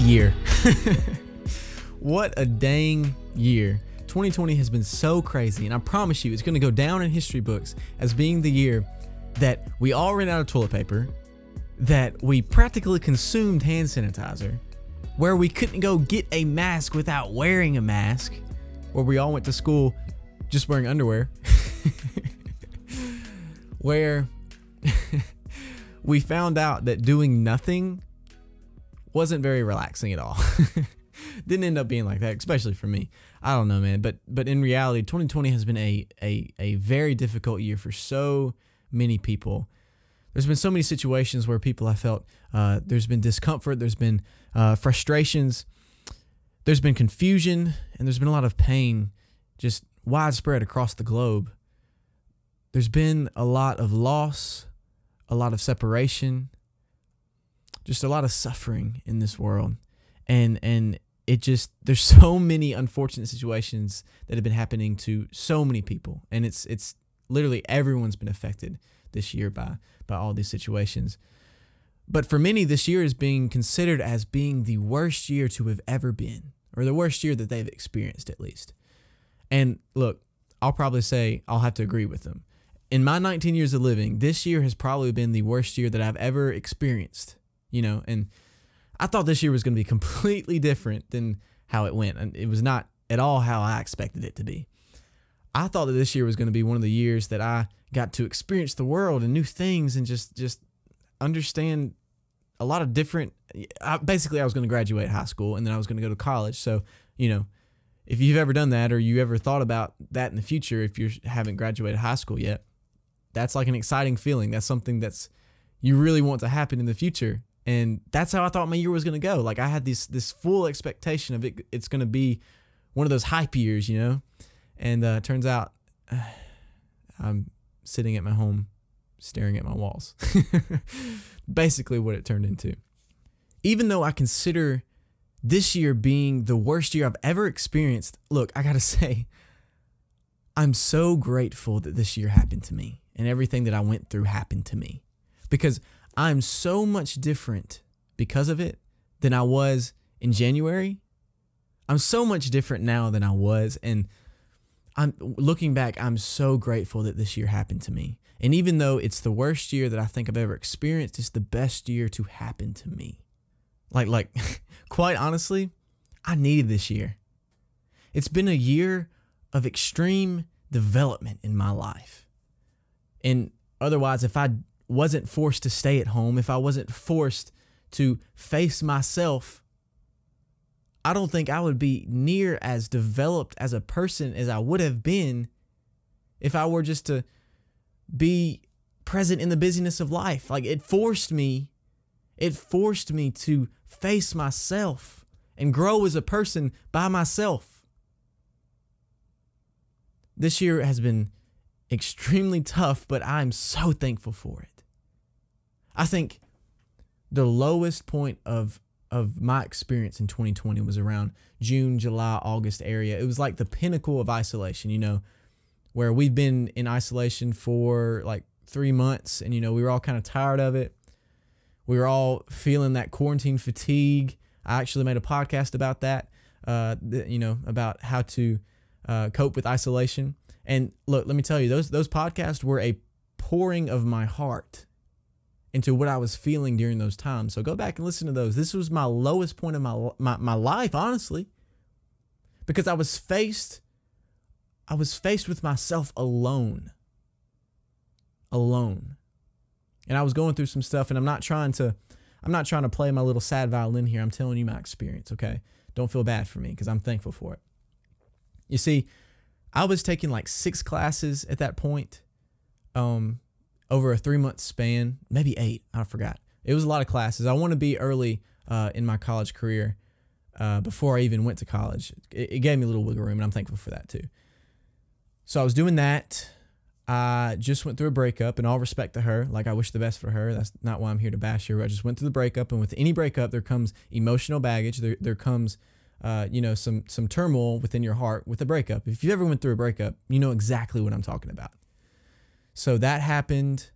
year. what a dang year. 2020 has been so crazy, and I promise you, it's going to go down in history books as being the year that we all ran out of toilet paper, that we practically consumed hand sanitizer, where we couldn't go get a mask without wearing a mask, where we all went to school just wearing underwear, where we found out that doing nothing wasn't very relaxing at all. Didn't end up being like that, especially for me. I don't know, man. But but in reality, 2020 has been a a, a very difficult year for so many people. There's been so many situations where people have felt uh, there's been discomfort, there's been uh, frustrations, there's been confusion, and there's been a lot of pain just widespread across the globe. There's been a lot of loss, a lot of separation, just a lot of suffering in this world. And and it just there's so many unfortunate situations that have been happening to so many people. And it's it's literally everyone's been affected this year by by all these situations. But for many this year is being considered as being the worst year to have ever been or the worst year that they've experienced at least. And look i'll probably say i'll have to agree with them. In my 19 years of living this year has probably been the worst year that i've ever experienced you know and I thought this year was going to be completely different than how it went. And it was not at all how I expected it to be. I thought that this year was going to be one of the years that I got to experience the world and new things and just just understand a lot of different I, basically I was going to graduate high school and then I was going to go to college. So, you know, if you've ever done that or you ever thought about that in the future if you haven't graduated high school yet, that's like an exciting feeling. That's something that's you really want to happen in the future and that's how I thought my year was going to go. Like I had this this full expectation of it. It's going to be one of those hype years, you know. And uh, turns out I'm sitting at my home, staring at my walls. Basically, what it turned into. Even though I consider this year being the worst year I've ever experienced, look, I gotta say, I'm so grateful that this year happened to me and everything that I went through happened to me because I'm so much different because of it than I was in January. I'm so much different now than I was. And I'm looking back, I'm so grateful that this year happened to me. And even though it's the worst year that I think I've ever experienced, it's the best year to happen to me. Like, like, quite honestly, I needed this year. It's been a year of extreme development in my life. And otherwise, if I wasn't forced to stay at home, if I wasn't forced to face myself, I don't think I would be near as developed as a person as I would have been if I were just to be present in the busyness of life. Like it forced me, it forced me to face myself and grow as a person by myself. This year has been extremely tough, but I'm so thankful for it. I think the lowest point of of my experience in 2020 was around June, July, August area. It was like the pinnacle of isolation, you know, where we've been in isolation for like 3 months and you know, we were all kind of tired of it. We were all feeling that quarantine fatigue. I actually made a podcast about that, uh, you know, about how to uh, cope with isolation. And look, let me tell you, those those podcasts were a pouring of my heart into what I was feeling during those times. So go back and listen to those. This was my lowest point of my my, my life, honestly. Because I was faced I was faced with myself alone. Alone. And I was going through some stuff and I'm not trying to I'm not trying to play my little sad violin here. I'm telling you my experience, okay? Don't feel bad for me because I'm thankful for it. You see, I was taking like six classes at that point. Um, over a three month span, maybe eight, I forgot. It was a lot of classes. I want to be early uh, in my college career uh, before I even went to college. It, it gave me a little wiggle room, and I'm thankful for that too. So I was doing that. I just went through a breakup, and all respect to her. Like I wish the best for her. That's not why I'm here to bash her. I just went through the breakup, and with any breakup, there comes emotional baggage. There, there comes, uh, you know, some some turmoil within your heart with a breakup. If you ever went through a breakup, you know exactly what I'm talking about. So that happened.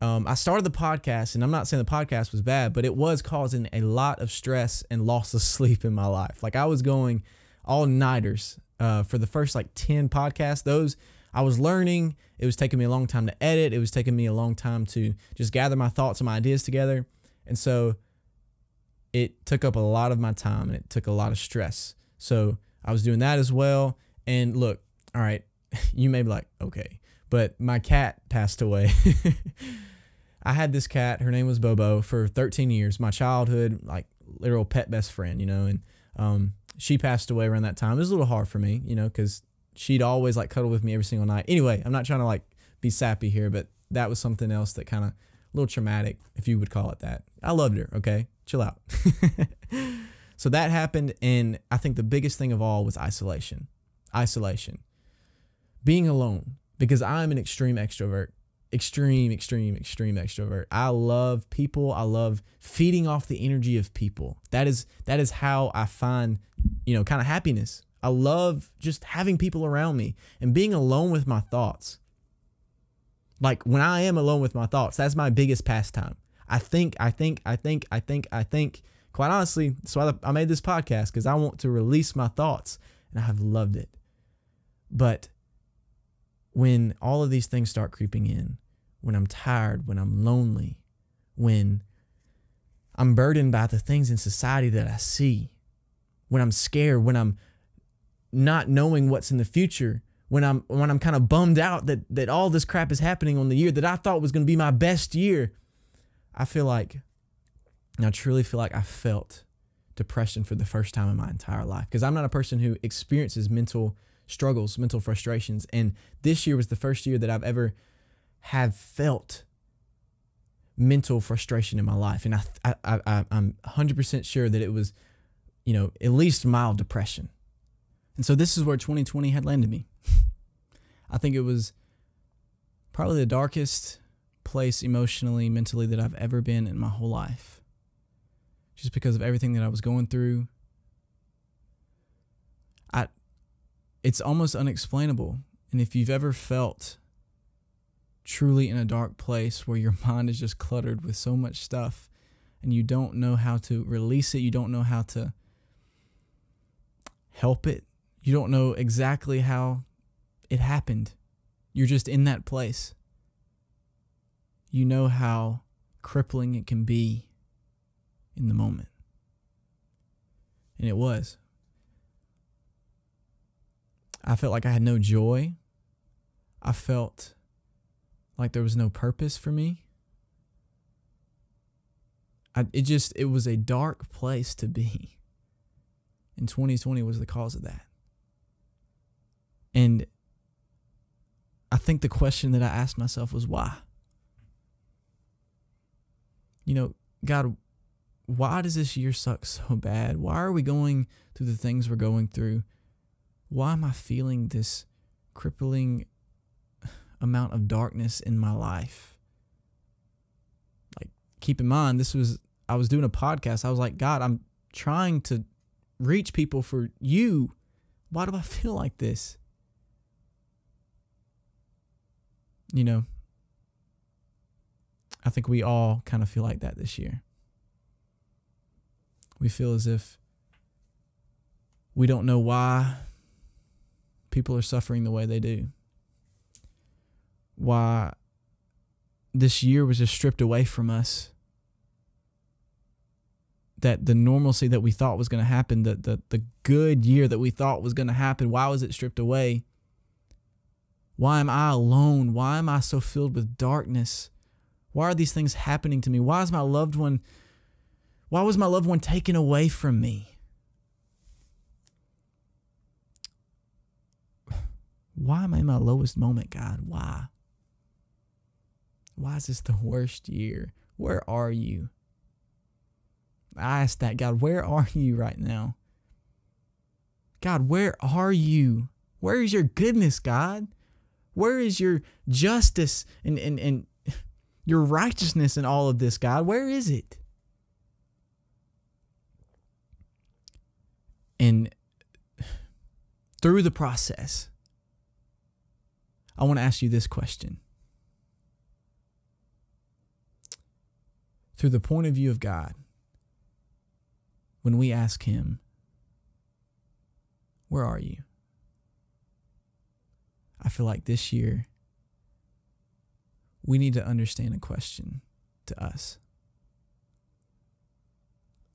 um, I started the podcast, and I'm not saying the podcast was bad, but it was causing a lot of stress and loss of sleep in my life. Like I was going all nighters uh, for the first like 10 podcasts. Those I was learning. It was taking me a long time to edit. It was taking me a long time to just gather my thoughts and my ideas together. And so it took up a lot of my time and it took a lot of stress. So I was doing that as well. And look, all right, you may be like, okay, but my cat passed away. I had this cat. Her name was Bobo for 13 years. My childhood, like literal pet best friend, you know, and um, she passed away around that time. It was a little hard for me, you know, because she'd always like cuddle with me every single night. Anyway, I'm not trying to like be sappy here, but that was something else that kind of a little traumatic, if you would call it that. I loved her. Okay, chill out. so that happened, and I think the biggest thing of all was isolation. Isolation. Being alone, because I'm an extreme extrovert extreme, extreme, extreme extrovert. I love people. I love feeding off the energy of people. That is that is how I find, you know, kind of happiness. I love just having people around me and being alone with my thoughts. Like when I am alone with my thoughts, that's my biggest pastime. I think, I think, I think, I think, I think. Quite honestly, that's why I made this podcast because I want to release my thoughts and I have loved it. But when all of these things start creeping in, when I'm tired, when I'm lonely, when I'm burdened by the things in society that I see, when I'm scared, when I'm not knowing what's in the future, when I'm when I'm kind of bummed out that that all this crap is happening on the year that I thought was going to be my best year, I feel like I truly feel like I felt depression for the first time in my entire life because I'm not a person who experiences mental struggles, mental frustrations, and this year was the first year that I've ever have felt mental frustration in my life, and I, I, I I'm 100% sure that it was, you know, at least mild depression. And so this is where 2020 had landed me. I think it was probably the darkest place emotionally, mentally that I've ever been in my whole life. Just because of everything that I was going through. I it's almost unexplainable. And if you've ever felt truly in a dark place where your mind is just cluttered with so much stuff and you don't know how to release it, you don't know how to help it, you don't know exactly how it happened. You're just in that place. You know how crippling it can be in the moment. And it was. I felt like I had no joy. I felt like there was no purpose for me. I, it just it was a dark place to be. And 2020 was the cause of that. And I think the question that I asked myself was why? You know, God, why does this year suck so bad? Why are we going through the things we're going through? Why am I feeling this crippling amount of darkness in my life. Like, keep in mind, this was, I was doing a podcast. I was like, God, I'm trying to reach people for you. Why do I feel like this? You know, I think we all kind of feel like that this year. We feel as if we don't know why people are suffering the way they do why this year was just stripped away from us. That the normalcy that we thought was going to happen, the, the, the good year that we thought was going to happen, why was it stripped away? Why am I alone? Why am I so filled with darkness? Why are these things happening to me? Why is my loved one why was my loved one taken away from me? Why am I in my lowest moment, God? Why? Why is this the worst year? Where are you? I asked that, God, where are you right now? God, where are you? Where is your goodness, God? Where is your justice and, and, and your righteousness in all of this, God? Where is it? And through the process, I want to ask you this question through the point of view of God, when we ask Him, Where are you? I feel like this year we need to understand a question to us.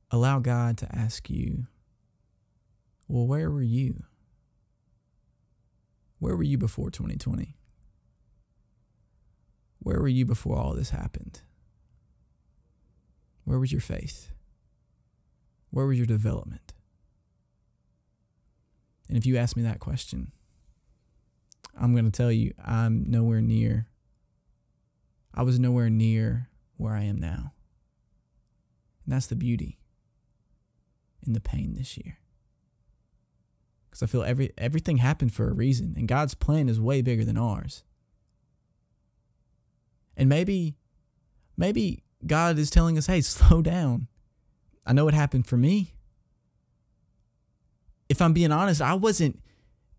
Allow God to ask you, Well, where were you? Where were you before 2020? Where were you before all this happened? Where was your faith? Where was your development? And if you ask me that question, I'm going to tell you I'm nowhere near, I was nowhere near where I am now. And that's the beauty in the pain this year. Because I feel every everything happened for a reason, and God's plan is way bigger than ours. And maybe, maybe God is telling us, hey, slow down. I know it happened for me. If I'm being honest, I wasn't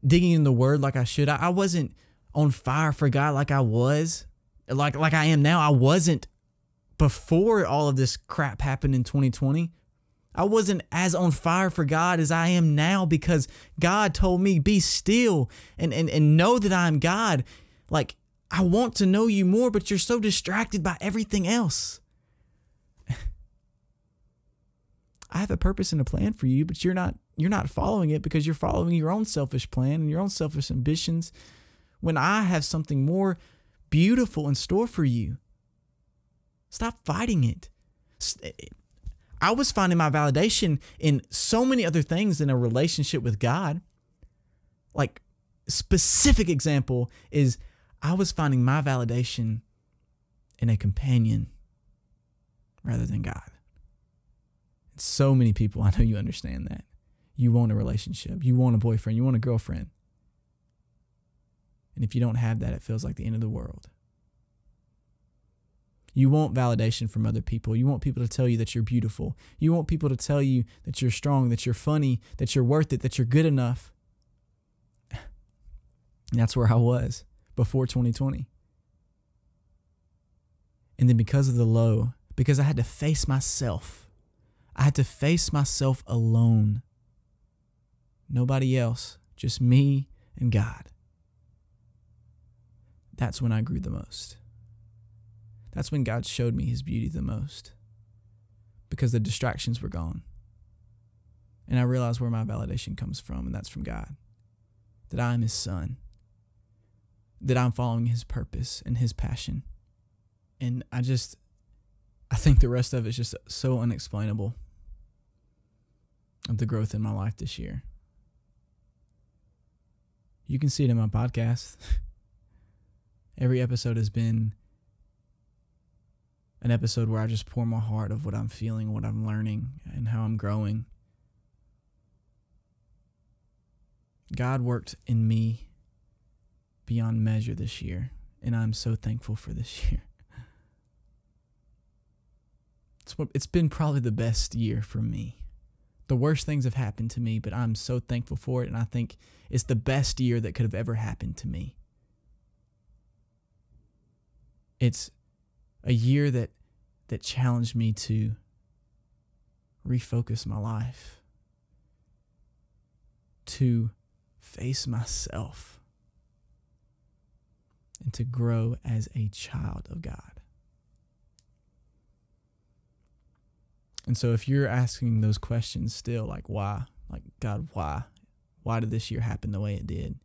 digging in the word like I should. I, wasn't on fire for God like I was, like like I am now. I wasn't before all of this crap happened in 2020. I wasn't as on fire for God as I am now because God told me, be still and, and, and know that I'm God. Like, I want to know you more, but you're so distracted by everything else. I have a purpose and a plan for you, but you're not you're not following it because you're following your own selfish plan and your own selfish ambitions when I have something more beautiful in store for you. Stop fighting it. Eh, I was finding my validation in so many other things than a relationship with God. Like specific example is I was finding my validation in a companion rather than God. And so many people, I know you understand that. You want a relationship, you want a boyfriend, you want a girlfriend. And if you don't have that, it feels like the end of the world. You want validation from other people. You want people to tell you that you're beautiful. You want people to tell you that you're strong, that you're funny, that you're worth it, that you're good enough. And that's where I was before 2020. And then because of the low, because I had to face myself, I had to face myself alone. Nobody else, just me and God. That's when I grew the most. That's when God showed me his beauty the most because the distractions were gone. And I realized where my validation comes from, and that's from God. That I am his son that I'm following his purpose and his passion. And I just, I think the rest of it is just so unexplainable of the growth in my life this year. You can see it in my podcast. Every episode has been an episode where I just pour my heart of what I'm feeling, what I'm learning, and how I'm growing. God worked in me beyond measure this year, and I'm so thankful for this year. It's it's been probably the best year for me. The worst things have happened to me, but I'm so thankful for it, and I think it's the best year that could have ever happened to me. It's a year that that challenged me to refocus my life, to face myself and to grow as a child of God. And so if you're asking those questions still, like why? Like, God, why? Why did this year happen the way it did?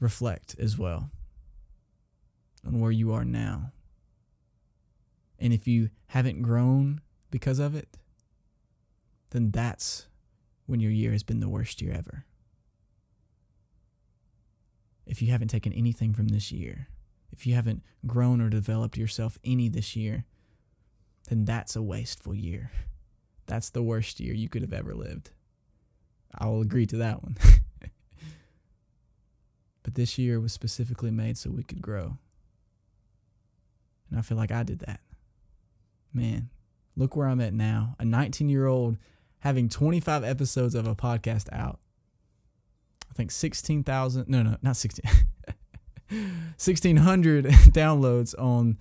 Reflect as well on where you are now. And if you haven't grown because of it, then that's when your year has been the worst year ever if you haven't taken anything from this year, if you haven't grown or developed yourself any this year, then that's a wasteful year. That's the worst year you could have ever lived. I will agree to that one. but this year was specifically made so we could grow. And I feel like I did that. Man, look where I'm at now. A 19 year old having 25 episodes of a podcast out think 16,000, no, no, not 16, 1,600 downloads on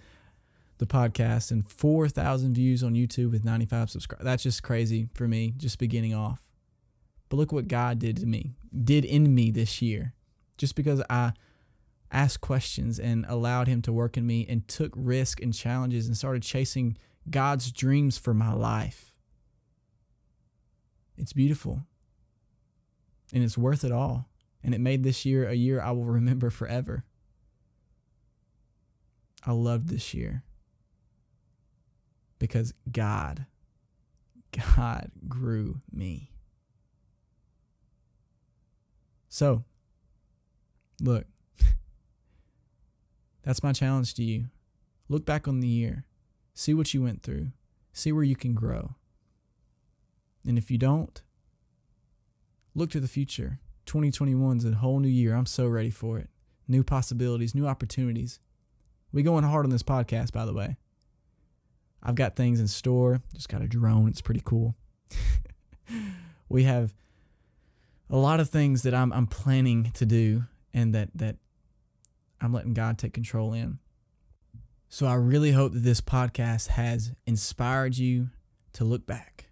the podcast and 4,000 views on YouTube with 95 subscribers. That's just crazy for me, just beginning off. But look what God did to me, did in me this year. Just because I asked questions and allowed Him to work in me and took risk and challenges and started chasing God's dreams for my life. It's beautiful. And it's worth it all. And it made this year a year I will remember forever. I loved this year because God, God grew me. So, look, that's my challenge to you. Look back on the year, see what you went through, see where you can grow. And if you don't, look to the future. 2021 is a whole new year. I'm so ready for it. New possibilities, new opportunities. We going hard on this podcast, by the way. I've got things in store. Just got a drone. It's pretty cool. we have a lot of things that I'm I'm planning to do and that that I'm letting God take control in. So I really hope that this podcast has inspired you to look back,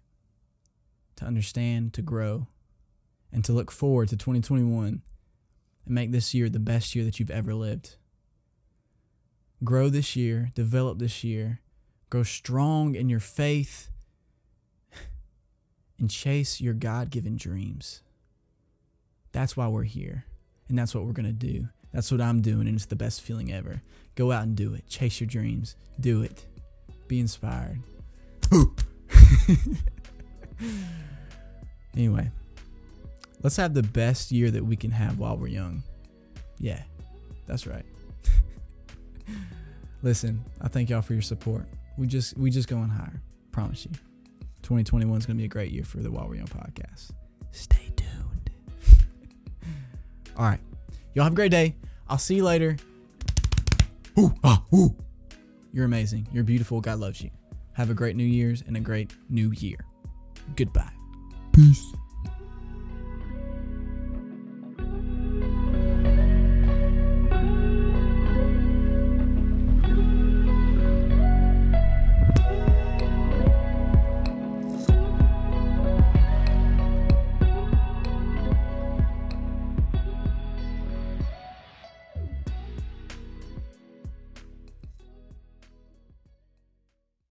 to understand, to grow, and to look forward to 2021 and make this year the best year that you've ever lived. Grow this year, develop this year, grow strong in your faith, and chase your God given dreams. That's why we're here. And that's what we're going to do. That's what I'm doing. And it's the best feeling ever. Go out and do it. Chase your dreams. Do it. Be inspired. anyway, let's have the best year that we can have while we're young. Yeah, that's right. Listen, I thank y'all for your support. We just we just going higher. Promise you. 2021 is going to be a great year for the While We're Young podcast. Stay tuned. All right. Y'all have a great day. I'll see you later. Ooh, ah, ooh. You're amazing. You're beautiful. God loves you. Have a great New Year's and a great new year. Goodbye. Peace.